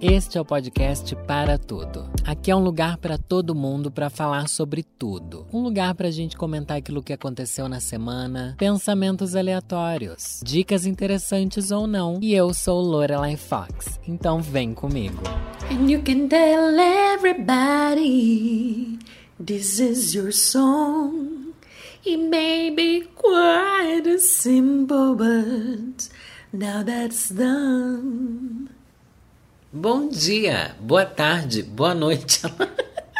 Este é o podcast Para Tudo. Aqui é um lugar para todo mundo para falar sobre tudo. Um lugar para a gente comentar aquilo que aconteceu na semana, pensamentos aleatórios, dicas interessantes ou não. E eu sou Lorelai Fox, então vem comigo. And you can tell everybody this is your song. It may be quite simple, but now that's done. Bom dia, boa tarde, boa noite.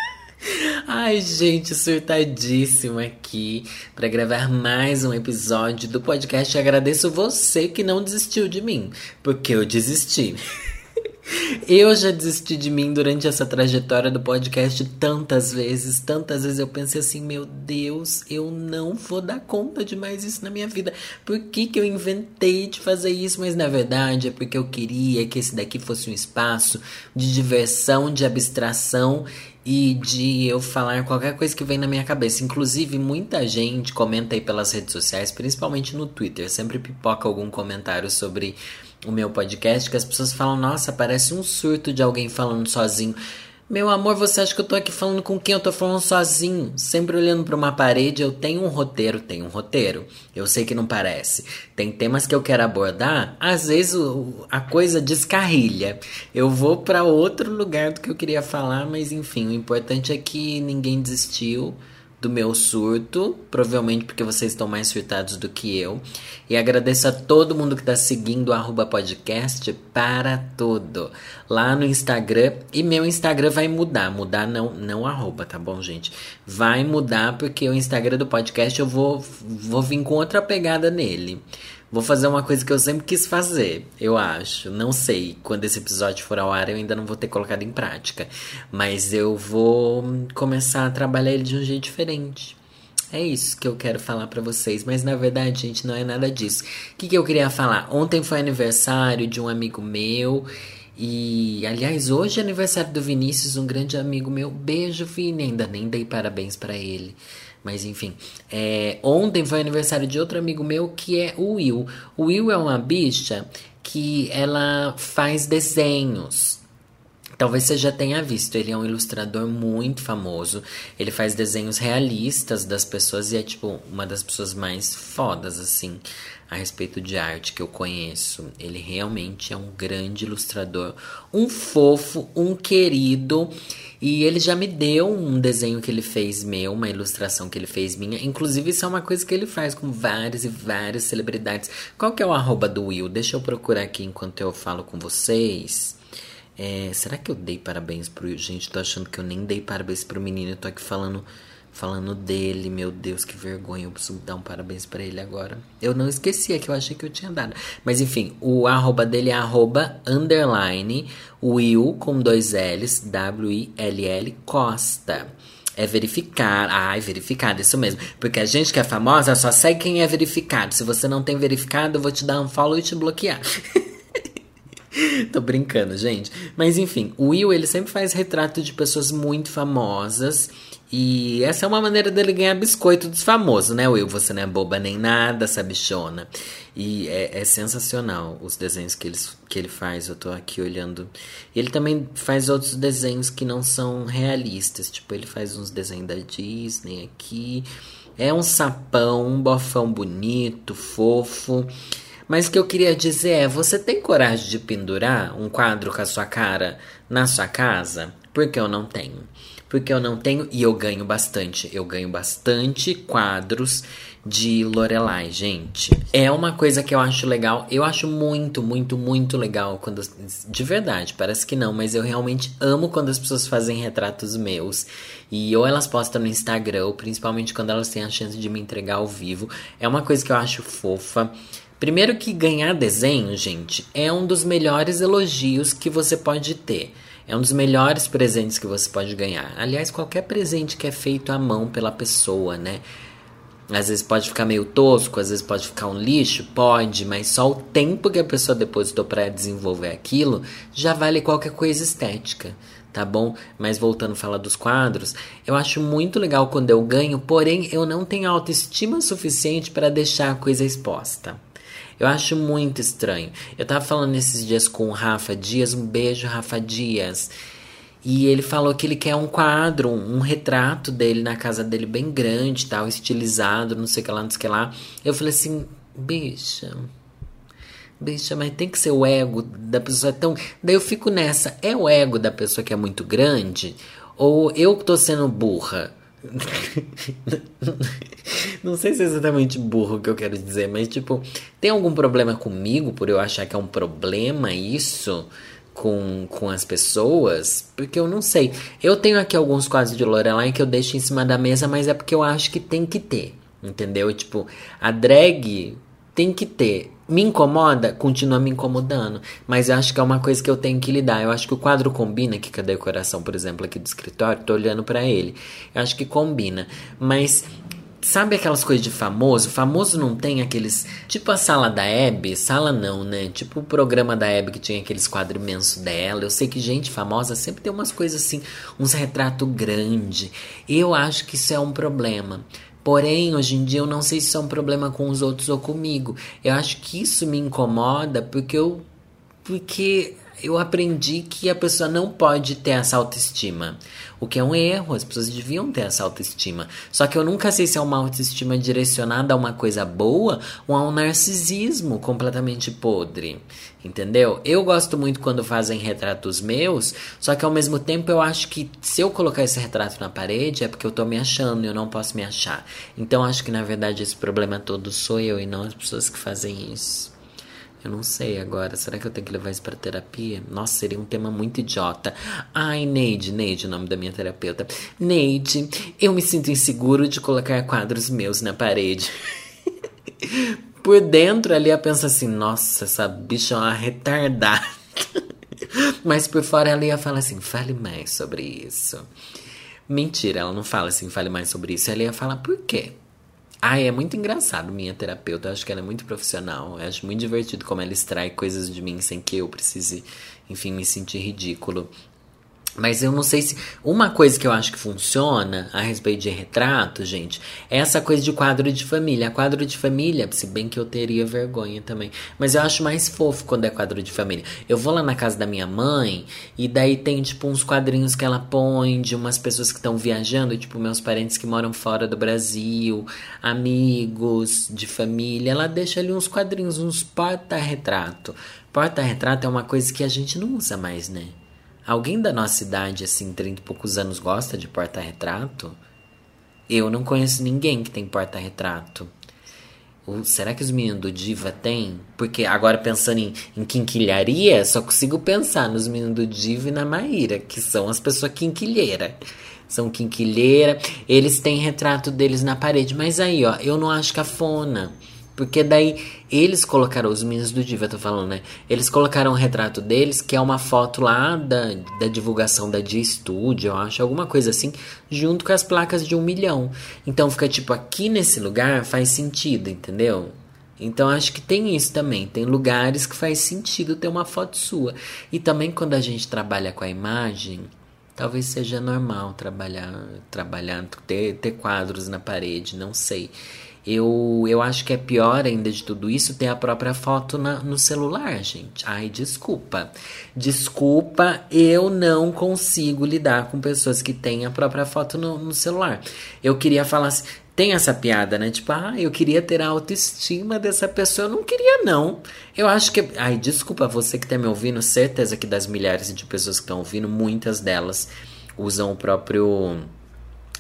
Ai, gente, surtadíssima aqui para gravar mais um episódio do podcast. agradeço você que não desistiu de mim, porque eu desisti. Eu já desisti de mim durante essa trajetória do podcast tantas vezes, tantas vezes eu pensei assim, meu Deus, eu não vou dar conta de mais isso na minha vida. Por que, que eu inventei de fazer isso? Mas na verdade é porque eu queria que esse daqui fosse um espaço de diversão, de abstração e de eu falar qualquer coisa que vem na minha cabeça. Inclusive, muita gente comenta aí pelas redes sociais, principalmente no Twitter, sempre pipoca algum comentário sobre o meu podcast que as pessoas falam: Nossa, parece um surto de alguém falando sozinho. Meu amor, você acha que eu tô aqui falando com quem? Eu tô falando sozinho, sempre olhando para uma parede. Eu tenho um roteiro, tenho um roteiro. Eu sei que não parece. Tem temas que eu quero abordar, às vezes o, a coisa descarrilha. Eu vou para outro lugar do que eu queria falar, mas enfim, o importante é que ninguém desistiu do meu surto, provavelmente porque vocês estão mais surtados do que eu. E agradeço a todo mundo que está seguindo o podcast para tudo. Lá no Instagram. E meu Instagram vai mudar. Mudar não, não arroba, tá bom, gente? Vai mudar porque o Instagram do podcast eu vou, vou vir com outra pegada nele. Vou fazer uma coisa que eu sempre quis fazer, eu acho. Não sei, quando esse episódio for ao ar eu ainda não vou ter colocado em prática. Mas eu vou começar a trabalhar ele de um jeito diferente. É isso que eu quero falar para vocês, mas na verdade, gente, não é nada disso. O que, que eu queria falar? Ontem foi aniversário de um amigo meu. E, aliás, hoje é aniversário do Vinícius, um grande amigo meu. Beijo, Vini. Ainda nem dei parabéns para ele. Mas enfim, é, ontem foi aniversário de outro amigo meu que é o Will. O Will é uma bicha que ela faz desenhos. Talvez você já tenha visto, ele é um ilustrador muito famoso. Ele faz desenhos realistas das pessoas e é tipo uma das pessoas mais fodas assim a respeito de arte que eu conheço. Ele realmente é um grande ilustrador, um fofo, um querido. E ele já me deu um desenho que ele fez meu, uma ilustração que ele fez minha. Inclusive, isso é uma coisa que ele faz com várias e várias celebridades. Qual que é o arroba do Will? Deixa eu procurar aqui enquanto eu falo com vocês. É, será que eu dei parabéns pro Gente, tô achando que eu nem dei parabéns pro menino. Eu tô aqui falando falando dele, meu Deus, que vergonha, eu preciso dar um parabéns para ele agora. Eu não esqueci, é que eu achei que eu tinha dado. Mas enfim, o arroba dele é arroba underline Will com dois L's, W-I-L-L Costa. É verificar. Ai, verificado, isso mesmo. Porque a gente que é famosa só segue quem é verificado. Se você não tem verificado, eu vou te dar um follow e te bloquear. Tô brincando, gente. Mas enfim, o Will, ele sempre faz retrato de pessoas muito famosas. E essa é uma maneira dele ganhar biscoito dos famosos, né, Will? Você não é boba nem nada, sabichona. E é, é, sensacional os desenhos que ele, que ele faz. Eu tô aqui olhando. Ele também faz outros desenhos que não são realistas. Tipo, ele faz uns desenhos da Disney aqui. É um sapão, um bofão bonito, fofo. Mas o que eu queria dizer é: você tem coragem de pendurar um quadro com a sua cara na sua casa? Porque eu não tenho porque eu não tenho e eu ganho bastante. Eu ganho bastante quadros de Lorelai, gente. É uma coisa que eu acho legal. Eu acho muito, muito, muito legal quando de verdade, parece que não, mas eu realmente amo quando as pessoas fazem retratos meus. E ou elas postam no Instagram, ou principalmente quando elas têm a chance de me entregar ao vivo. É uma coisa que eu acho fofa. Primeiro que ganhar desenho, gente, é um dos melhores elogios que você pode ter. É um dos melhores presentes que você pode ganhar. Aliás, qualquer presente que é feito à mão pela pessoa, né? Às vezes pode ficar meio tosco, às vezes pode ficar um lixo, pode, mas só o tempo que a pessoa depositou para desenvolver aquilo já vale qualquer coisa estética, tá bom? Mas voltando a falar dos quadros, eu acho muito legal quando eu ganho, porém eu não tenho autoestima suficiente para deixar a coisa exposta. Eu acho muito estranho. Eu tava falando esses dias com o Rafa Dias, um beijo, Rafa Dias. E ele falou que ele quer um quadro, um, retrato dele na casa dele bem grande, tal, estilizado, não sei o que lá, não sei o que lá. Eu falei assim, bicha, bicha, mas tem que ser o ego da pessoa tão. Daí eu fico nessa, é o ego da pessoa que é muito grande? Ou eu que tô sendo burra? Não sei se é exatamente burro que eu quero dizer, mas tipo, tem algum problema comigo por eu achar que é um problema isso com, com as pessoas? Porque eu não sei. Eu tenho aqui alguns quadros de Lorelai que eu deixo em cima da mesa, mas é porque eu acho que tem que ter. Entendeu? Tipo, a drag tem que ter. Me incomoda? Continua me incomodando. Mas eu acho que é uma coisa que eu tenho que lidar. Eu acho que o quadro combina aqui com a decoração, por exemplo, aqui do escritório. Tô olhando para ele. Eu acho que combina. Mas Sabe aquelas coisas de famoso? Famoso não tem aqueles. Tipo a sala da Hebe. Sala não, né? Tipo o programa da Hebe que tinha aqueles quadros imensos dela. Eu sei que gente famosa sempre tem umas coisas assim, uns retratos grandes. Eu acho que isso é um problema. Porém, hoje em dia eu não sei se isso é um problema com os outros ou comigo. Eu acho que isso me incomoda porque eu. Porque eu aprendi que a pessoa não pode ter essa autoestima. O que é um erro, as pessoas deviam ter essa autoestima. Só que eu nunca sei se é uma autoestima direcionada a uma coisa boa ou a um narcisismo completamente podre. Entendeu? Eu gosto muito quando fazem retratos meus, só que ao mesmo tempo eu acho que se eu colocar esse retrato na parede é porque eu tô me achando e eu não posso me achar. Então acho que na verdade esse problema todo sou eu e não as pessoas que fazem isso. Eu não sei agora. Será que eu tenho que levar isso pra terapia? Nossa, seria um tema muito idiota. Ai, Neide, Neide, o nome da minha terapeuta. Neide, eu me sinto inseguro de colocar quadros meus na parede. Por dentro ali ela pensa assim: nossa, essa bicha é uma retardada. Mas por fora ela ia falar assim: fale mais sobre isso. Mentira, ela não fala assim, fale mais sobre isso. Ela ia falar por quê? Ai, é muito engraçado minha terapeuta. Eu acho que ela é muito profissional. Eu acho muito divertido como ela extrai coisas de mim sem que eu precise, enfim, me sentir ridículo. Mas eu não sei se. Uma coisa que eu acho que funciona a respeito de retrato, gente, é essa coisa de quadro de família. Quadro de família, se bem que eu teria vergonha também. Mas eu acho mais fofo quando é quadro de família. Eu vou lá na casa da minha mãe e daí tem, tipo, uns quadrinhos que ela põe de umas pessoas que estão viajando, tipo, meus parentes que moram fora do Brasil, amigos de família. Ela deixa ali uns quadrinhos, uns porta-retrato. Porta-retrato é uma coisa que a gente não usa mais, né? Alguém da nossa idade, assim, 30 e poucos anos, gosta de porta-retrato? Eu não conheço ninguém que tem porta-retrato. Será que os meninos do Diva têm? Porque agora pensando em, em quinquilharia, só consigo pensar nos meninos do Diva e na Maíra, que são as pessoas quinquilheiras. São quinquilheira, eles têm retrato deles na parede. Mas aí, ó, eu não acho cafona. Porque daí eles colocaram, os meninos do Diva, tô falando, né? Eles colocaram o retrato deles, que é uma foto lá da, da divulgação da Dia Studio, eu acho, alguma coisa assim, junto com as placas de um milhão. Então fica tipo, aqui nesse lugar faz sentido, entendeu? Então acho que tem isso também. Tem lugares que faz sentido ter uma foto sua. E também quando a gente trabalha com a imagem, talvez seja normal trabalhar, trabalhar ter, ter quadros na parede, não sei. Eu, eu acho que é pior ainda de tudo isso ter a própria foto na, no celular, gente. Ai, desculpa. Desculpa, eu não consigo lidar com pessoas que têm a própria foto no, no celular. Eu queria falar assim, tem essa piada, né? Tipo, ah, eu queria ter a autoestima dessa pessoa. Eu não queria, não. Eu acho que. Ai, desculpa, você que tá me ouvindo, certeza que das milhares de pessoas que estão ouvindo, muitas delas usam o próprio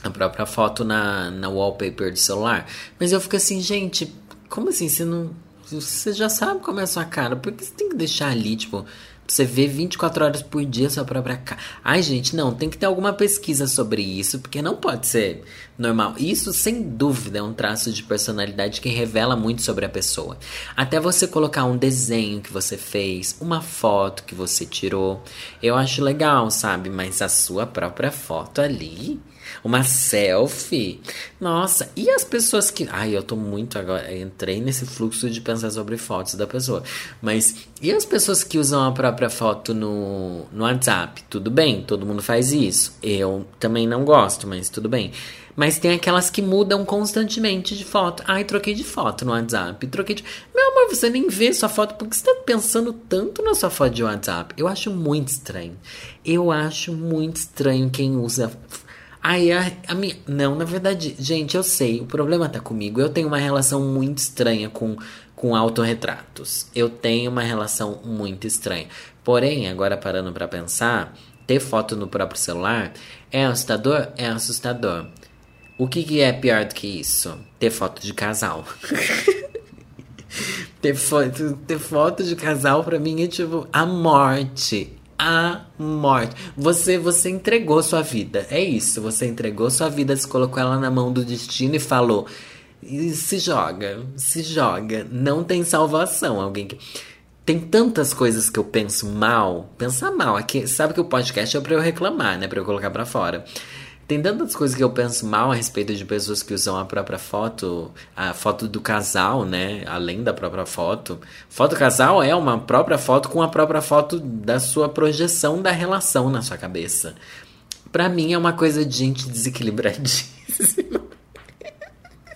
a própria foto na, na wallpaper do celular. Mas eu fico assim, gente, como assim? Você não. Você já sabe como é a sua cara. Por que você tem que deixar ali, tipo, você vê 24 horas por dia a sua própria cara? Ai, gente, não, tem que ter alguma pesquisa sobre isso, porque não pode ser normal. Isso, sem dúvida, é um traço de personalidade que revela muito sobre a pessoa. Até você colocar um desenho que você fez, uma foto que você tirou, eu acho legal, sabe? Mas a sua própria foto ali uma selfie. Nossa, e as pessoas que. Ai, eu tô muito agora. Entrei nesse fluxo de pensar sobre fotos da pessoa. Mas e as pessoas que usam a própria foto no, no WhatsApp? Tudo bem, todo mundo faz isso. Eu também não gosto, mas tudo bem. Mas tem aquelas que mudam constantemente de foto. Ai, troquei de foto no WhatsApp. Troquei de. Meu amor, você nem vê sua foto porque você tá pensando tanto na sua foto de WhatsApp. Eu acho muito estranho. Eu acho muito estranho quem usa. Ai, a, a minha. Não, na verdade, gente, eu sei. O problema tá comigo. Eu tenho uma relação muito estranha com, com autorretratos. Eu tenho uma relação muito estranha. Porém, agora parando para pensar, ter foto no próprio celular é assustador? É assustador. O que, que é pior do que isso? Ter foto de casal. ter, foto, ter foto de casal pra mim é tipo a morte. A morte. Você, você entregou sua vida. É isso. Você entregou sua vida, se colocou ela na mão do destino e falou. E se joga, se joga. Não tem salvação. Alguém que. Tem tantas coisas que eu penso mal. Pensar mal. Aqui, sabe que o podcast é pra eu reclamar, né? Pra eu colocar pra fora. Tem tantas coisas que eu penso mal a respeito de pessoas que usam a própria foto, a foto do casal, né? Além da própria foto. Foto casal é uma própria foto com a própria foto da sua projeção da relação na sua cabeça. Pra mim é uma coisa de gente desequilibradíssima.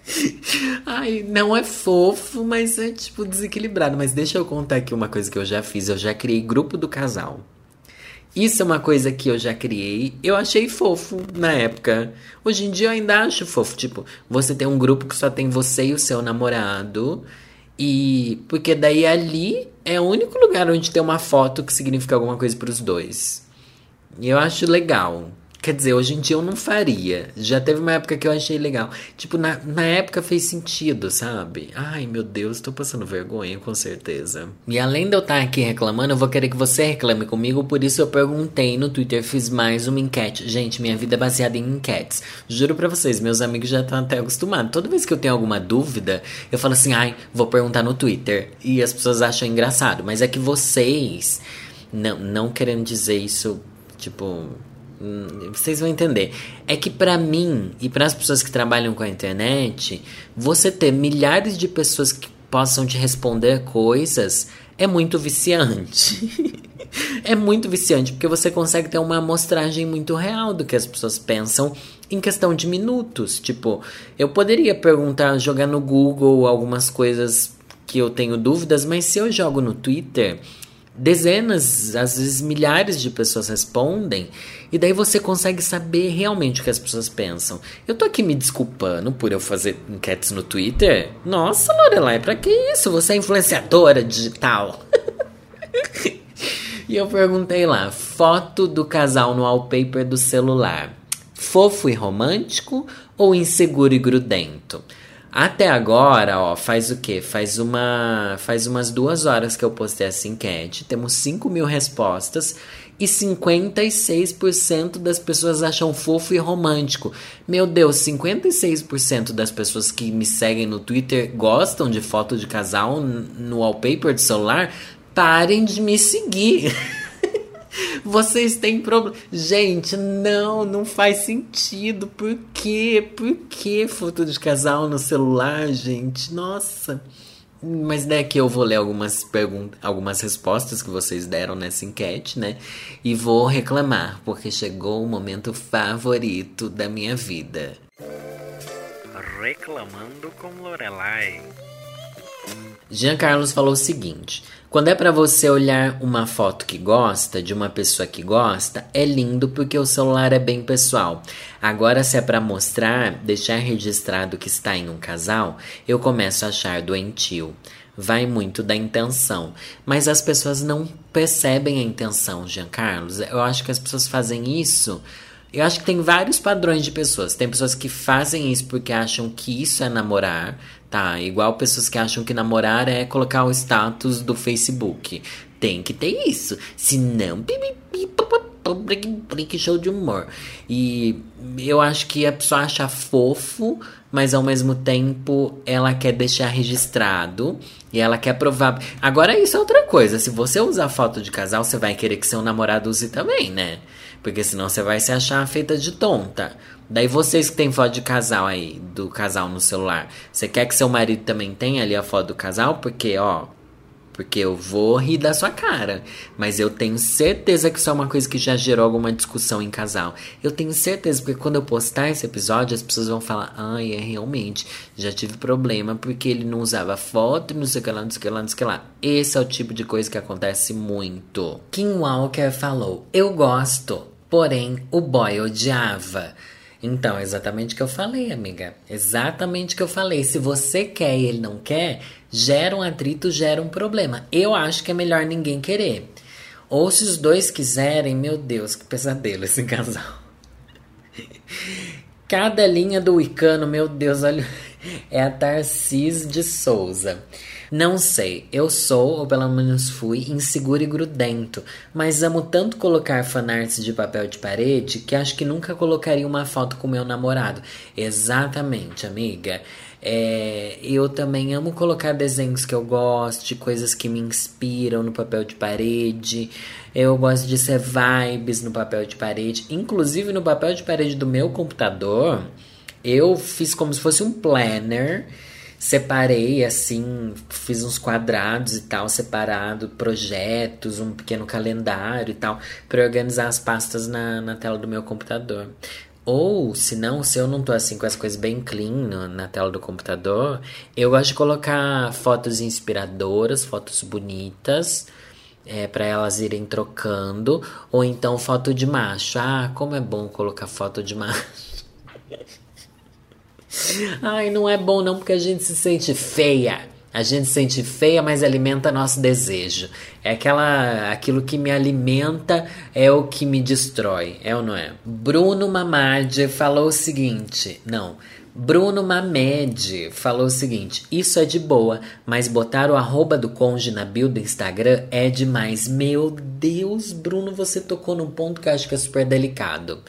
Ai, não é fofo, mas é tipo desequilibrado. Mas deixa eu contar aqui uma coisa que eu já fiz. Eu já criei grupo do casal. Isso é uma coisa que eu já criei. Eu achei fofo na época. Hoje em dia eu ainda acho fofo. Tipo, você tem um grupo que só tem você e o seu namorado. E. Porque daí ali é o único lugar onde tem uma foto que significa alguma coisa para os dois. E eu acho legal. Quer dizer, hoje em dia eu não faria. Já teve uma época que eu achei legal. Tipo, na, na época fez sentido, sabe? Ai, meu Deus, tô passando vergonha, com certeza. E além de eu estar aqui reclamando, eu vou querer que você reclame comigo. Por isso eu perguntei no Twitter, fiz mais uma enquete. Gente, minha vida é baseada em enquetes. Juro pra vocês, meus amigos já estão até acostumados. Toda vez que eu tenho alguma dúvida, eu falo assim, ai, vou perguntar no Twitter. E as pessoas acham engraçado. Mas é que vocês, não, não querendo dizer isso, tipo vocês vão entender. É que para mim e para as pessoas que trabalham com a internet, você ter milhares de pessoas que possam te responder coisas é muito viciante. é muito viciante porque você consegue ter uma amostragem muito real do que as pessoas pensam em questão de minutos. Tipo, eu poderia perguntar, jogar no Google algumas coisas que eu tenho dúvidas, mas se eu jogo no Twitter, dezenas, às vezes milhares de pessoas respondem e daí você consegue saber realmente o que as pessoas pensam. Eu tô aqui me desculpando por eu fazer enquetes no Twitter. Nossa, Lorelai, pra que isso? Você é influenciadora digital. e eu perguntei lá, foto do casal no wallpaper do celular. Fofo e romântico ou inseguro e grudento? Até agora, ó, faz o quê? Faz uma, faz umas duas horas que eu postei essa enquete. Temos 5 mil respostas e 56% das pessoas acham fofo e romântico. Meu Deus, 56% das pessoas que me seguem no Twitter gostam de foto de casal no wallpaper do celular. Parem de me seguir. Vocês têm problema. Gente, não, não faz sentido. Por quê? Por que foto de casal no celular, gente? Nossa. Mas daqui eu vou ler algumas perguntas, algumas respostas que vocês deram nessa enquete, né? E vou reclamar, porque chegou o momento favorito da minha vida. Reclamando com Lorelai. Jean Carlos falou o seguinte: quando é para você olhar uma foto que gosta, de uma pessoa que gosta, é lindo porque o celular é bem pessoal. Agora, se é para mostrar, deixar registrado que está em um casal, eu começo a achar doentio. Vai muito da intenção. Mas as pessoas não percebem a intenção, Jean Carlos. Eu acho que as pessoas fazem isso. Eu acho que tem vários padrões de pessoas. Tem pessoas que fazem isso porque acham que isso é namorar. Tá, igual pessoas que acham que namorar é colocar o status do Facebook. Tem que ter isso. Senão, que show de humor. E eu acho que a pessoa acha fofo, mas ao mesmo tempo ela quer deixar registrado e ela quer provar. Agora isso é outra coisa. Se você usar foto de casal, você vai querer que seu namorado use também, né? Porque senão você vai se achar feita de tonta. Daí vocês que tem foto de casal aí, do casal no celular, você quer que seu marido também tenha ali a foto do casal? Porque, ó, Porque eu vou rir da sua cara. Mas eu tenho certeza que isso é uma coisa que já gerou alguma discussão em casal. Eu tenho certeza, porque quando eu postar esse episódio, as pessoas vão falar: ai, é realmente, já tive problema porque ele não usava foto, não sei o que lá, não sei o que lá, não sei o que lá. Esse é o tipo de coisa que acontece muito. Kim Walker falou: Eu gosto, porém o boy odiava. Então, exatamente o que eu falei, amiga. Exatamente o que eu falei. Se você quer e ele não quer, gera um atrito, gera um problema. Eu acho que é melhor ninguém querer. Ou se os dois quiserem, meu Deus, que pesadelo esse casal. Cada linha do Icano, meu Deus, olha. É a Tarcís de Souza. Não sei, eu sou, ou pelo menos fui, inseguro e grudento, mas amo tanto colocar fanarts de papel de parede que acho que nunca colocaria uma foto com meu namorado. Exatamente, amiga. É, eu também amo colocar desenhos que eu gosto, coisas que me inspiram no papel de parede. Eu gosto de ser vibes no papel de parede. Inclusive no papel de parede do meu computador, eu fiz como se fosse um planner separei assim, fiz uns quadrados e tal, separado, projetos, um pequeno calendário e tal, para organizar as pastas na, na tela do meu computador. Ou, se não, se eu não tô assim com as coisas bem clean no, na tela do computador, eu gosto de colocar fotos inspiradoras, fotos bonitas, é, para elas irem trocando, ou então foto de macho. Ah, como é bom colocar foto de macho. Ai, não é bom não, porque a gente se sente feia. A gente se sente feia, mas alimenta nosso desejo. É aquela, aquilo que me alimenta é o que me destrói, é ou não é? Bruno Mamad falou o seguinte, não. Bruno Mamed falou o seguinte: Isso é de boa, mas botar o arroba do conge na bio do Instagram é demais. Meu Deus, Bruno, você tocou num ponto que eu acho que é super delicado.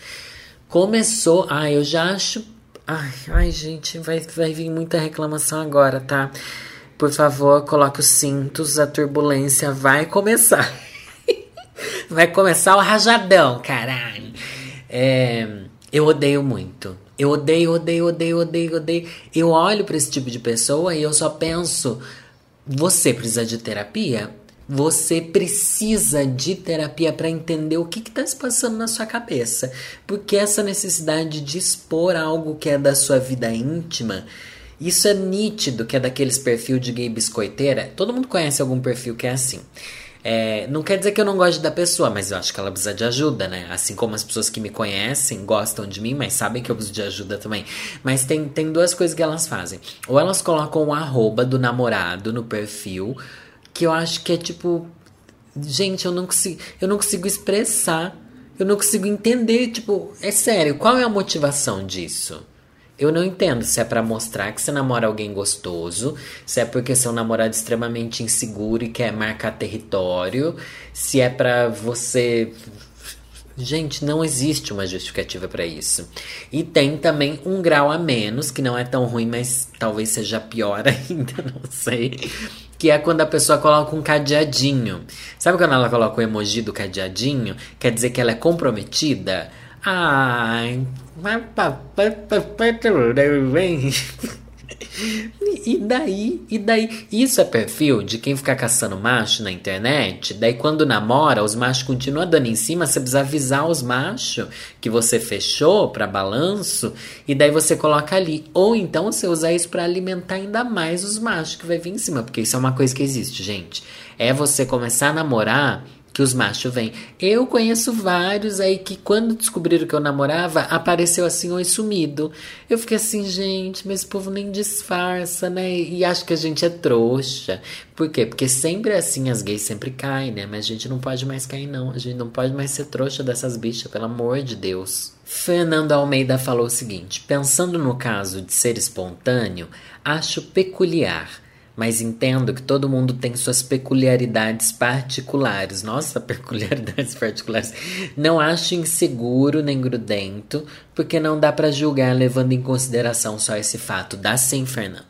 Começou. Ah, eu já acho Ai, ai, gente, vai, vai vir muita reclamação agora, tá? Por favor, coloque os cintos, a turbulência vai começar. vai começar o rajadão, caralho. É, eu odeio muito. Eu odeio, odeio, odeio, odeio, odeio. Eu olho para esse tipo de pessoa e eu só penso: você precisa de terapia? Você precisa de terapia para entender o que está se passando na sua cabeça. Porque essa necessidade de expor algo que é da sua vida íntima, isso é nítido que é daqueles perfil de gay biscoiteira. Todo mundo conhece algum perfil que é assim. É, não quer dizer que eu não goste da pessoa, mas eu acho que ela precisa de ajuda, né? Assim como as pessoas que me conhecem gostam de mim, mas sabem que eu preciso de ajuda também. Mas tem, tem duas coisas que elas fazem. Ou elas colocam o arroba do namorado no perfil que eu acho que é tipo. Gente, eu não consigo, eu não consigo expressar. Eu não consigo entender, tipo, é sério, qual é a motivação disso? Eu não entendo se é para mostrar que você namora alguém gostoso, se é porque seu namorado é extremamente inseguro e quer marcar território, se é para você Gente, não existe uma justificativa para isso. E tem também um grau a menos, que não é tão ruim, mas talvez seja pior ainda, não sei, que é quando a pessoa coloca um cadeadinho. Sabe quando ela coloca o emoji do cadeadinho? Quer dizer que ela é comprometida? Ai, e daí? E daí? Isso é perfil de quem fica caçando macho na internet? Daí quando namora, os machos continuam dando em cima, você precisa avisar os machos que você fechou para balanço e daí você coloca ali. Ou então você usa isso para alimentar ainda mais os machos que vai vir em cima, porque isso é uma coisa que existe, gente. É você começar a namorar que os machos vêm. Eu conheço vários aí que quando descobriram que eu namorava, apareceu assim, oi sumido. Eu fiquei assim, gente, mas esse povo nem disfarça, né? E acho que a gente é trouxa. Por quê? Porque sempre é assim, as gays sempre caem, né? Mas a gente não pode mais cair, não. A gente não pode mais ser trouxa dessas bichas, pelo amor de Deus. Fernando Almeida falou o seguinte: pensando no caso de ser espontâneo, acho peculiar mas entendo que todo mundo tem suas peculiaridades particulares. Nossa, peculiaridades particulares. Não acho inseguro nem grudento, porque não dá para julgar levando em consideração só esse fato. Dá sim, Fernando.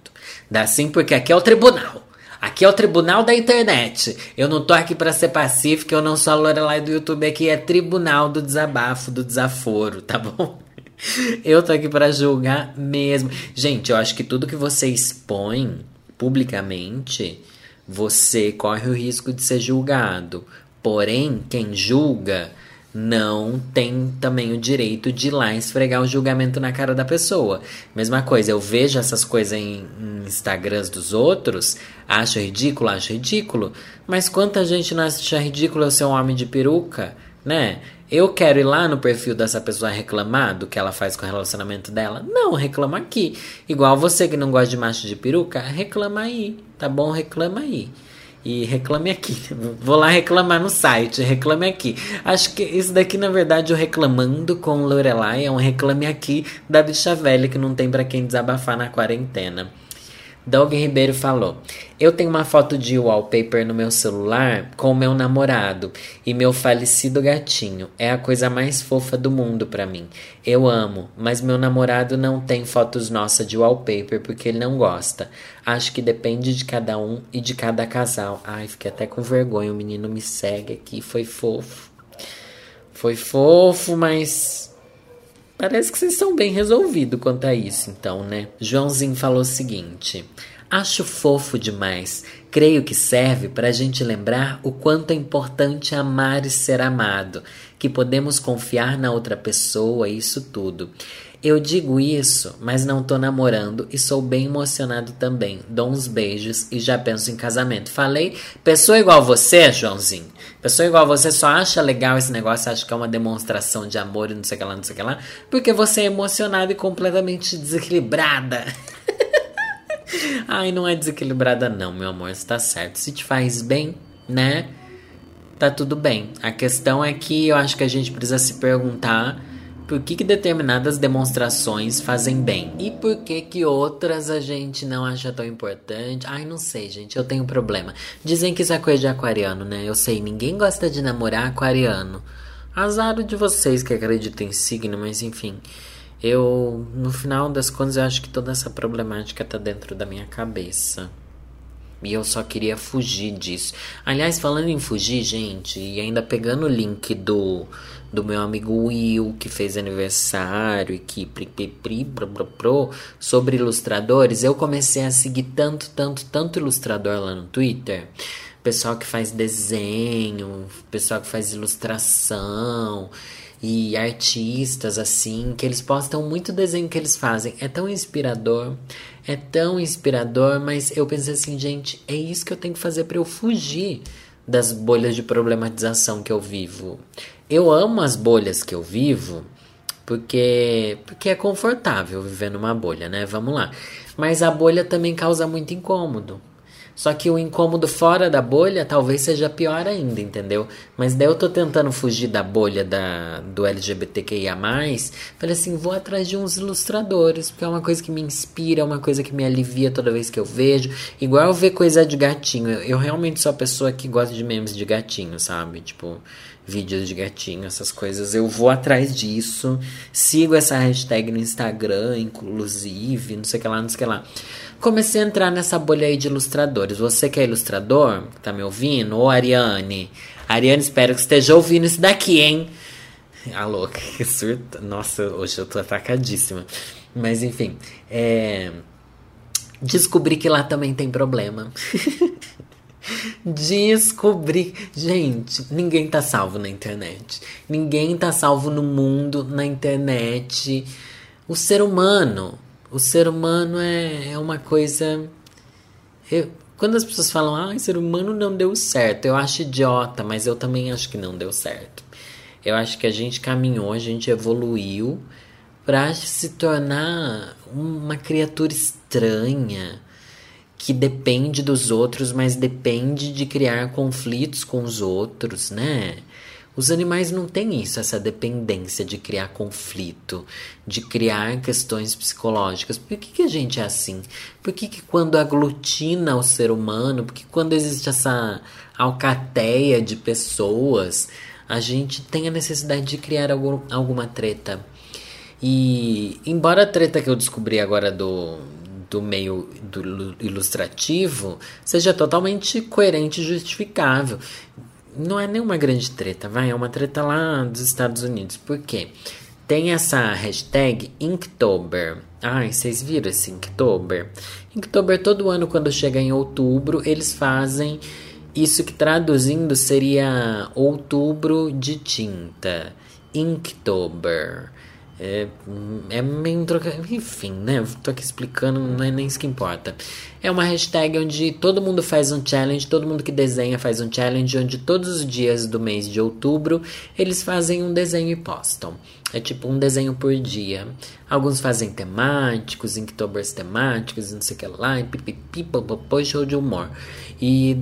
Dá sim, porque aqui é o tribunal. Aqui é o tribunal da internet. Eu não tô aqui para ser pacífico, eu não sou a Lorelai do YouTube, aqui é tribunal do desabafo, do desaforo, tá bom? Eu tô aqui para julgar mesmo. Gente, eu acho que tudo que você expõe publicamente, você corre o risco de ser julgado. Porém, quem julga não tem também o direito de ir lá esfregar o julgamento na cara da pessoa. Mesma coisa, eu vejo essas coisas em, em Instagrams dos outros, acho ridículo, acho ridículo, mas quanta gente não acha ridículo eu ser um homem de peruca, né? Eu quero ir lá no perfil dessa pessoa reclamar do que ela faz com o relacionamento dela? Não, reclama aqui. Igual você que não gosta de macho de peruca, reclama aí, tá bom? Reclama aí e reclame aqui. Vou lá reclamar no site, reclame aqui. Acho que isso daqui, na verdade, o Reclamando com Lorelai é um reclame aqui da bicha velha que não tem para quem desabafar na quarentena. Doug Ribeiro falou: Eu tenho uma foto de wallpaper no meu celular com meu namorado e meu falecido gatinho. É a coisa mais fofa do mundo para mim. Eu amo, mas meu namorado não tem fotos nossas de wallpaper porque ele não gosta. Acho que depende de cada um e de cada casal. Ai, fiquei até com vergonha. O menino me segue aqui, foi fofo. Foi fofo, mas Parece que vocês são bem resolvidos quanto a isso, então, né? Joãozinho falou o seguinte: Acho fofo demais. Creio que serve para a gente lembrar o quanto é importante amar e ser amado, que podemos confiar na outra pessoa isso tudo. Eu digo isso, mas não tô namorando e sou bem emocionado também. Dou uns beijos e já penso em casamento. Falei, pessoa igual você, Joãozinho. Pessoa igual você só acha legal esse negócio, acha que é uma demonstração de amor e não sei o que lá, não sei o que lá, porque você é emocionada e completamente desequilibrada. Ai, não é desequilibrada não, meu amor, está certo. Se te faz bem, né? Tá tudo bem. A questão é que eu acho que a gente precisa se perguntar por que, que determinadas demonstrações fazem bem e por que que outras a gente não acha tão importante. Ai, não sei, gente, eu tenho problema. Dizem que isso é coisa de aquariano, né? Eu sei, ninguém gosta de namorar aquariano. Azar de vocês que acreditam em signo, mas enfim. Eu, no final das contas, eu acho que toda essa problemática tá dentro da minha cabeça. E eu só queria fugir disso. Aliás, falando em fugir, gente, e ainda pegando o link do do meu amigo Will, que fez aniversário e que pri, pri, pri, pro, pro, pro, sobre ilustradores, eu comecei a seguir tanto, tanto, tanto ilustrador lá no Twitter. Pessoal que faz desenho, pessoal que faz ilustração e artistas assim, que eles postam muito desenho que eles fazem. É tão inspirador, é tão inspirador, mas eu pensei assim, gente, é isso que eu tenho que fazer para eu fugir das bolhas de problematização que eu vivo. Eu amo as bolhas que eu vivo porque porque é confortável viver numa bolha, né? Vamos lá. Mas a bolha também causa muito incômodo. Só que o incômodo fora da bolha talvez seja pior ainda, entendeu? Mas daí eu tô tentando fugir da bolha da, do LGBTQIA. Falei assim, vou atrás de uns ilustradores, porque é uma coisa que me inspira, é uma coisa que me alivia toda vez que eu vejo. Igual eu ver coisa de gatinho. Eu, eu realmente sou a pessoa que gosta de memes de gatinho, sabe? Tipo, vídeos de gatinho, essas coisas. Eu vou atrás disso. Sigo essa hashtag no Instagram, inclusive, não sei o que lá, não sei o que lá. Comecei a entrar nessa bolha aí de ilustradores. Você que é ilustrador, tá me ouvindo? Ô Ariane. Ariane, espero que esteja ouvindo isso daqui, hein? A louca, que surta. Nossa, hoje eu tô atacadíssima. Mas enfim, é... descobri que lá também tem problema. Descobri. Gente, ninguém tá salvo na internet. Ninguém tá salvo no mundo, na internet. O ser humano. O ser humano é, é uma coisa. Eu, quando as pessoas falam, ah, ser humano não deu certo, eu acho idiota, mas eu também acho que não deu certo. Eu acho que a gente caminhou, a gente evoluiu para se tornar uma criatura estranha que depende dos outros, mas depende de criar conflitos com os outros, né? Os animais não têm isso, essa dependência de criar conflito, de criar questões psicológicas. Por que, que a gente é assim? Por que, que quando aglutina o ser humano, por que quando existe essa alcateia de pessoas, a gente tem a necessidade de criar algum, alguma treta? E embora a treta que eu descobri agora do, do meio do ilustrativo seja totalmente coerente e justificável. Não é nenhuma grande treta, vai, é uma treta lá dos Estados Unidos. Por quê? tem essa hashtag Inktober. Ai, vocês viram esse Inktober? Inktober, todo ano, quando chega em outubro, eles fazem isso que traduzindo seria outubro de tinta. Inktober. É, é meio troca... Enfim, né? Tô aqui explicando, não é nem isso que importa. É uma hashtag onde todo mundo faz um challenge, todo mundo que desenha faz um challenge, onde todos os dias do mês de outubro eles fazem um desenho e postam. É tipo um desenho por dia. Alguns fazem temáticos, Inktober's temáticos, não sei o que lá, e pipipi, popopô, show de humor. E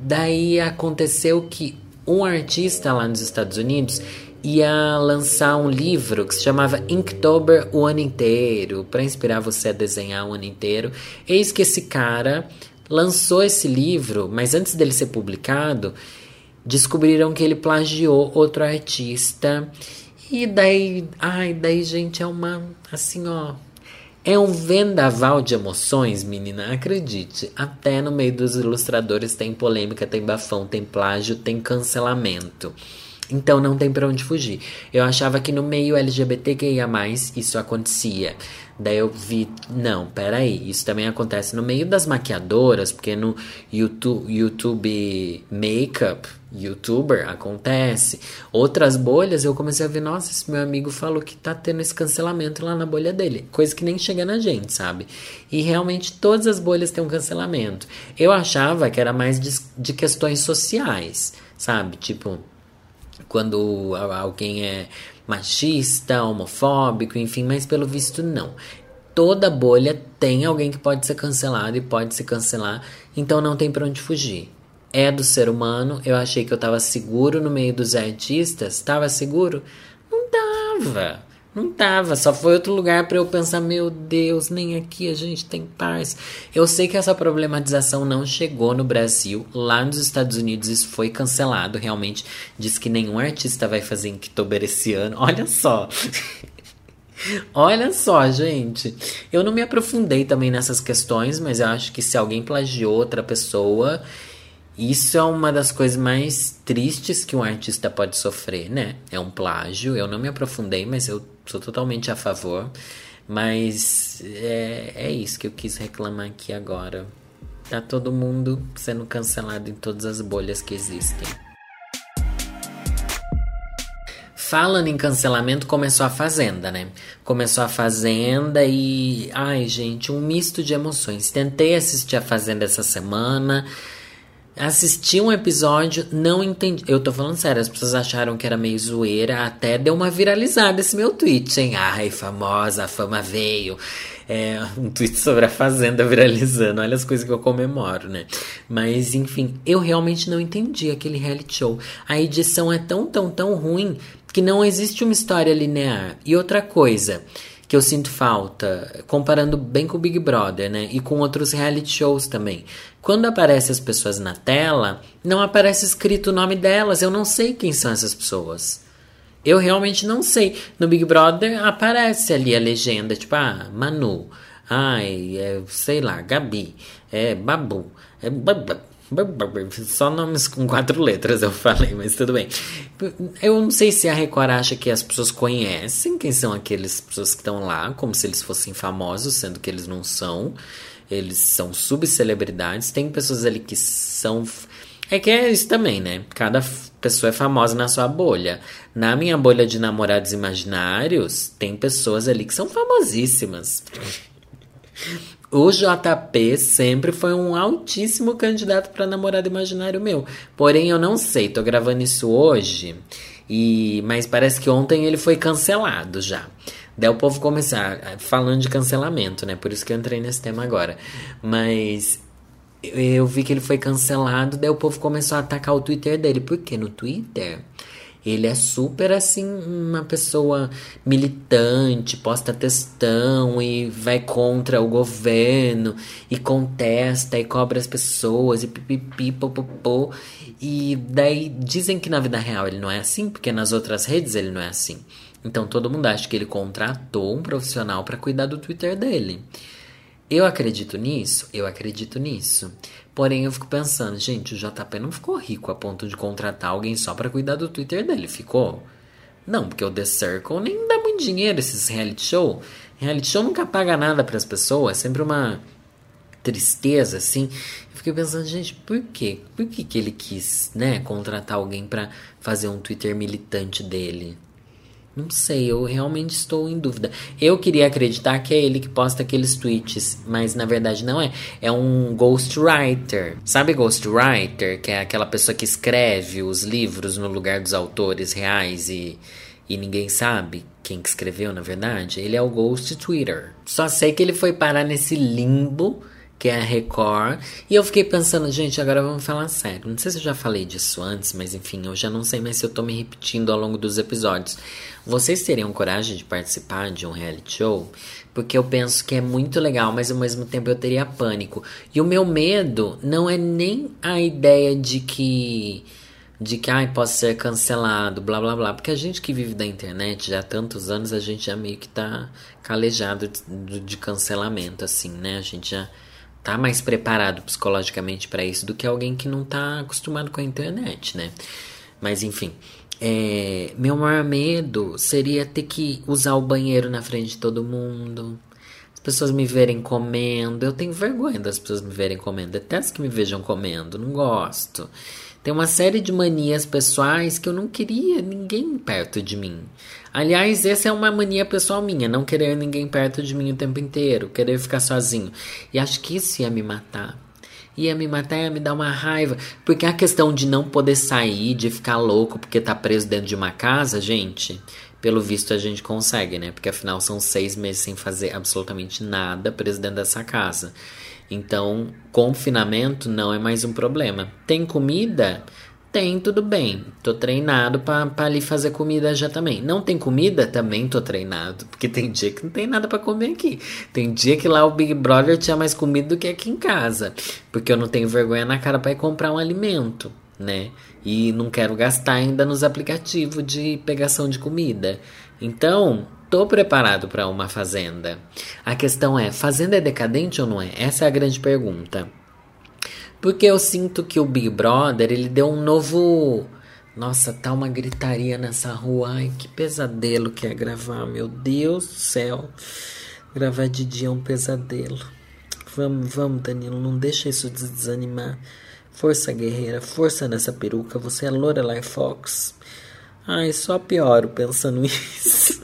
daí aconteceu que um artista lá nos Estados Unidos ia lançar um livro que se chamava Inktober o ano inteiro, para inspirar você a desenhar o ano inteiro. Eis que esse cara lançou esse livro, mas antes dele ser publicado, descobriram que ele plagiou outro artista. E daí, ai, daí gente é uma assim, ó, é um vendaval de emoções, menina, acredite. Até no meio dos ilustradores tem polêmica, tem bafão, tem plágio, tem cancelamento. Então não tem para onde fugir. Eu achava que no meio LGBTQIA isso acontecia. Daí eu vi, não, peraí, isso também acontece no meio das maquiadoras, porque no YouTube, YouTube Makeup, YouTuber, acontece. Outras bolhas eu comecei a ver, nossa, esse meu amigo falou que tá tendo esse cancelamento lá na bolha dele. Coisa que nem chega na gente, sabe? E realmente todas as bolhas têm um cancelamento. Eu achava que era mais de, de questões sociais, sabe? Tipo, quando alguém é machista, homofóbico, enfim, mas pelo visto não. Toda bolha tem alguém que pode ser cancelado e pode se cancelar, então não tem para onde fugir. É do ser humano, eu achei que eu tava seguro no meio dos artistas, tava seguro? Não tava. Não tava, só foi outro lugar para eu pensar, meu Deus, nem aqui a gente tem paz. Eu sei que essa problematização não chegou no Brasil, lá nos Estados Unidos isso foi cancelado, realmente diz que nenhum artista vai fazer Inktober esse ano. Olha só. Olha só, gente. Eu não me aprofundei também nessas questões, mas eu acho que se alguém plagiou outra pessoa, isso é uma das coisas mais tristes que um artista pode sofrer, né? É um plágio. Eu não me aprofundei, mas eu sou totalmente a favor. Mas é, é isso que eu quis reclamar aqui agora. Tá todo mundo sendo cancelado em todas as bolhas que existem. Falando em cancelamento, começou a Fazenda, né? Começou a Fazenda e. Ai, gente, um misto de emoções. Tentei assistir a Fazenda essa semana. Assisti um episódio, não entendi. Eu tô falando sério, as pessoas acharam que era meio zoeira, até deu uma viralizada esse meu tweet, hein? Ai, famosa, a fama veio. É, um tweet sobre a Fazenda viralizando. Olha as coisas que eu comemoro, né? Mas, enfim, eu realmente não entendi aquele reality show. A edição é tão, tão, tão ruim que não existe uma história linear. E outra coisa que eu sinto falta, comparando bem com o Big Brother, né? E com outros reality shows também. Quando aparecem as pessoas na tela, não aparece escrito o nome delas. Eu não sei quem são essas pessoas. Eu realmente não sei. No Big Brother aparece ali a legenda, tipo, ah, Manu. Ai, é, sei lá, Gabi. É Babu. É só nomes com quatro letras eu falei, mas tudo bem. Eu não sei se a Record acha que as pessoas conhecem quem são aqueles pessoas que estão lá, como se eles fossem famosos, sendo que eles não são. Eles são subcelebridades. Tem pessoas ali que são. É que é isso também, né? Cada pessoa é famosa na sua bolha. Na minha bolha de namorados imaginários, tem pessoas ali que são famosíssimas. O JP sempre foi um altíssimo candidato para namorado imaginário meu. Porém, eu não sei, tô gravando isso hoje, e mas parece que ontem ele foi cancelado já. Daí o povo começar falando de cancelamento, né? Por isso que eu entrei nesse tema agora. Mas eu vi que ele foi cancelado, daí o povo começou a atacar o Twitter dele. Porque no Twitter ele é super assim, uma pessoa militante, posta textão e vai contra o governo e contesta e cobra as pessoas e pipipi, popopô. E daí dizem que na vida real ele não é assim, porque nas outras redes ele não é assim. Então todo mundo acha que ele contratou um profissional para cuidar do Twitter dele. Eu acredito nisso? Eu acredito nisso. Porém, eu fico pensando, gente, o JP não ficou rico a ponto de contratar alguém só para cuidar do Twitter dele, ficou? Não, porque o The Circle nem dá muito dinheiro esses reality show. Reality show nunca paga nada para as pessoas, é sempre uma tristeza assim. Eu fiquei pensando, gente, por quê? Por que, que ele quis, né, contratar alguém para fazer um Twitter militante dele? Não sei, eu realmente estou em dúvida. Eu queria acreditar que é ele que posta aqueles tweets, mas na verdade não é. É um ghostwriter. Sabe ghostwriter? Que é aquela pessoa que escreve os livros no lugar dos autores reais e, e ninguém sabe quem que escreveu, na verdade. Ele é o Ghost Twitter. Só sei que ele foi parar nesse limbo que é a Record. E eu fiquei pensando, gente, agora vamos falar sério. Não sei se eu já falei disso antes, mas enfim, eu já não sei mais se eu tô me repetindo ao longo dos episódios. Vocês teriam coragem de participar de um reality show? Porque eu penso que é muito legal, mas ao mesmo tempo eu teria pânico. E o meu medo não é nem a ideia de que de que ai, posso ser cancelado, blá blá blá. Porque a gente que vive da internet já há tantos anos, a gente já meio que tá calejado de, de cancelamento, assim, né? A gente já tá mais preparado psicologicamente para isso do que alguém que não tá acostumado com a internet, né? Mas enfim, é, meu maior medo seria ter que usar o banheiro na frente de todo mundo. As pessoas me verem comendo. Eu tenho vergonha das pessoas me verem comendo. Detesto que me vejam comendo. Não gosto. Tem uma série de manias pessoais que eu não queria ninguém perto de mim. Aliás, essa é uma mania pessoal minha, não querer ninguém perto de mim o tempo inteiro, querer ficar sozinho. E acho que isso ia me matar. Ia me matar, ia me dar uma raiva. Porque a questão de não poder sair, de ficar louco porque tá preso dentro de uma casa, gente, pelo visto a gente consegue, né? Porque afinal são seis meses sem fazer absolutamente nada preso dentro dessa casa. Então, confinamento não é mais um problema. Tem comida? Tem, tudo bem. Tô treinado para ali fazer comida já também. Não tem comida? Também tô treinado. Porque tem dia que não tem nada para comer aqui. Tem dia que lá o Big Brother tinha mais comida do que aqui em casa. Porque eu não tenho vergonha na cara para ir comprar um alimento, né? E não quero gastar ainda nos aplicativos de pegação de comida. Então, tô preparado para uma fazenda. A questão é, fazenda é decadente ou não é? Essa é a grande pergunta. Porque eu sinto que o Big Brother, ele deu um novo nossa, tá uma gritaria nessa rua. Ai, que pesadelo que é gravar, meu Deus do céu. Gravar de dia é um pesadelo. Vamos, vamos, Danilo, não deixa isso desanimar. Força, guerreira, força nessa peruca. Você é Lorelai Fox. Ai, só pioro pensando isso.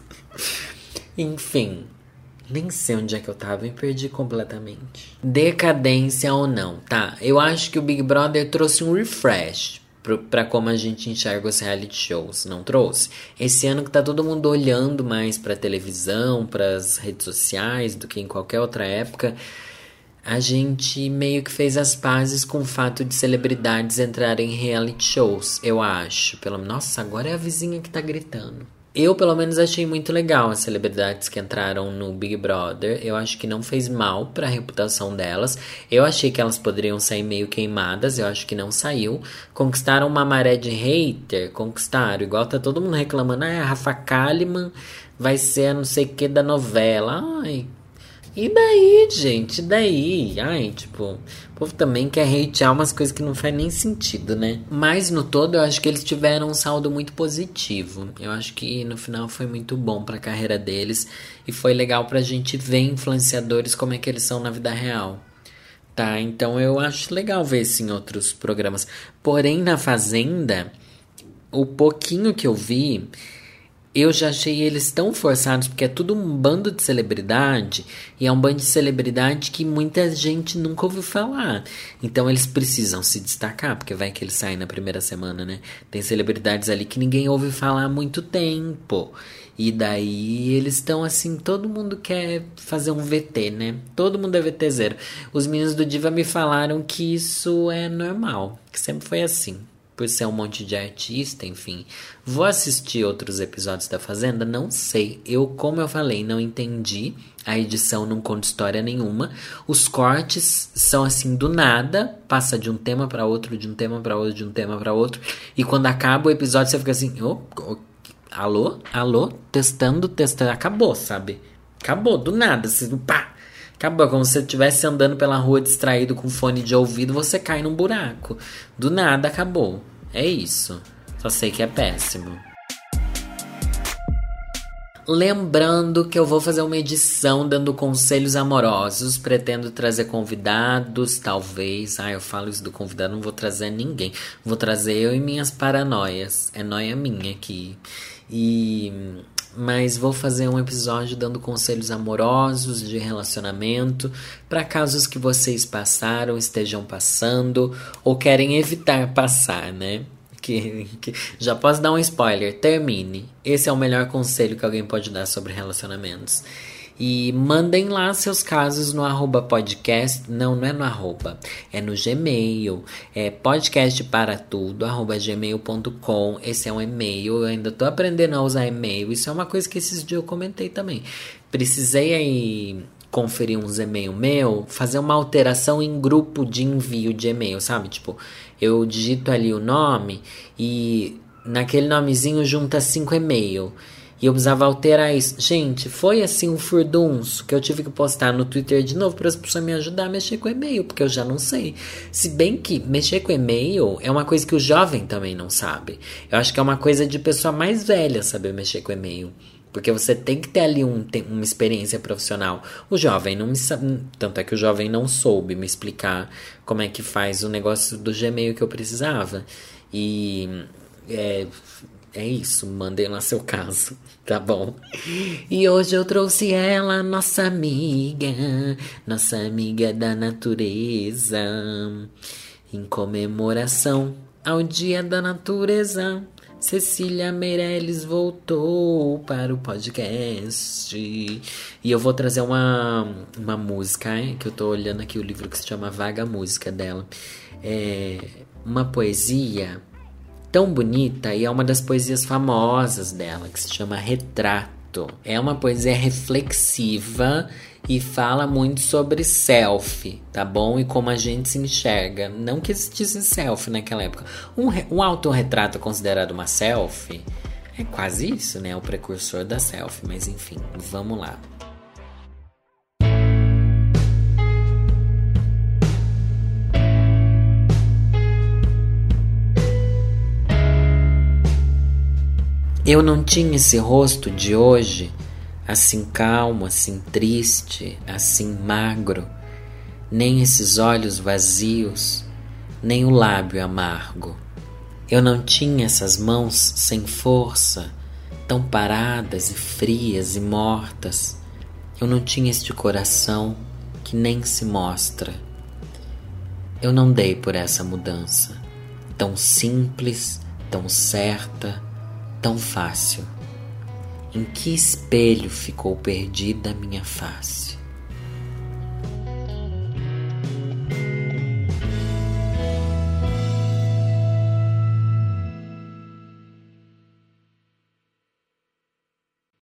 Enfim, nem sei onde é que eu tava, me perdi completamente. Decadência ou não, tá? Eu acho que o Big Brother trouxe um refresh para como a gente enxerga os reality shows, não trouxe? Esse ano que tá todo mundo olhando mais para televisão, para as redes sociais do que em qualquer outra época, a gente meio que fez as pazes com o fato de celebridades entrarem em reality shows, eu acho. Pelo nossa, agora é a vizinha que tá gritando. Eu, pelo menos, achei muito legal as celebridades que entraram no Big Brother. Eu acho que não fez mal para a reputação delas. Eu achei que elas poderiam sair meio queimadas. Eu acho que não saiu. Conquistaram uma maré de hater. Conquistaram. Igual tá todo mundo reclamando. Ah, a Rafa Kalimann vai ser a não sei o que da novela. Ai, e daí, gente? E daí? Ai, tipo, o povo também quer hatear umas coisas que não faz nem sentido, né? Mas no todo, eu acho que eles tiveram um saldo muito positivo. Eu acho que no final foi muito bom pra carreira deles e foi legal pra gente ver influenciadores como é que eles são na vida real. Tá, então eu acho legal ver isso em outros programas. Porém, na Fazenda, o pouquinho que eu vi, eu já achei eles tão forçados, porque é tudo um bando de celebridade, e é um bando de celebridade que muita gente nunca ouviu falar. Então eles precisam se destacar, porque vai que eles saem na primeira semana, né? Tem celebridades ali que ninguém ouve falar há muito tempo. E daí eles estão assim, todo mundo quer fazer um VT, né? Todo mundo é VT zero. Os meninos do Diva me falaram que isso é normal, que sempre foi assim por ser um monte de artista, enfim. Vou assistir outros episódios da Fazenda? Não sei. Eu, como eu falei, não entendi. A edição não conta história nenhuma. Os cortes são assim do nada, passa de um tema para outro, de um tema para outro, de um tema para outro, e quando acaba o episódio você fica assim, oh, oh, alô, alô, testando, testando, acabou, sabe? Acabou do nada, assim, pá. Acabou, como se você estivesse andando pela rua distraído com fone de ouvido, você cai num buraco. Do nada acabou. É isso. Só sei que é péssimo. Lembrando que eu vou fazer uma edição dando conselhos amorosos. Pretendo trazer convidados, talvez. Ah, eu falo isso do convidado, não vou trazer ninguém. Vou trazer eu e minhas paranoias. É noia minha aqui. E mas vou fazer um episódio dando conselhos amorosos de relacionamento para casos que vocês passaram, estejam passando ou querem evitar passar, né? Que, que, já posso dar um spoiler, termine. Esse é o melhor conselho que alguém pode dar sobre relacionamentos. E mandem lá seus casos no arroba podcast. Não, não é no arroba. É no Gmail. É podcast arroba gmail.com. Esse é um e-mail. Eu ainda tô aprendendo a usar e-mail. Isso é uma coisa que esses dias eu comentei também. Precisei aí conferir uns e-mail meu, fazer uma alteração em grupo de envio de e-mail, sabe? Tipo, eu digito ali o nome e naquele nomezinho junta cinco e-mail. E eu precisava alterar isso. Gente, foi assim um furdunço que eu tive que postar no Twitter de novo para as pessoas me ajudar a mexer com e-mail, porque eu já não sei. Se bem que mexer com e-mail é uma coisa que o jovem também não sabe. Eu acho que é uma coisa de pessoa mais velha saber mexer com e-mail. Porque você tem que ter ali um, tem uma experiência profissional. O jovem não me sabe. Tanto é que o jovem não soube me explicar como é que faz o negócio do Gmail que eu precisava. E é, é isso, mandei lá seu caso, tá bom? E hoje eu trouxe ela, nossa amiga, nossa amiga da natureza, em comemoração ao Dia da Natureza. Cecília Meirelles voltou para o podcast. E eu vou trazer uma, uma música, hein? que eu tô olhando aqui o livro que se chama Vaga Música dela. É uma poesia tão bonita e é uma das poesias famosas dela, que se chama Retrato. É uma poesia reflexiva e fala muito sobre selfie, tá bom? E como a gente se enxerga. Não que existisse selfie naquela época. Um, um autorretrato considerado uma selfie é quase isso, né? O precursor da selfie, mas enfim, vamos lá. Eu não tinha esse rosto de hoje, assim calmo, assim triste, assim magro, nem esses olhos vazios, nem o lábio amargo. Eu não tinha essas mãos sem força, tão paradas e frias e mortas. Eu não tinha este coração que nem se mostra. Eu não dei por essa mudança, tão simples, tão certa tão fácil. Em que espelho ficou perdida minha face?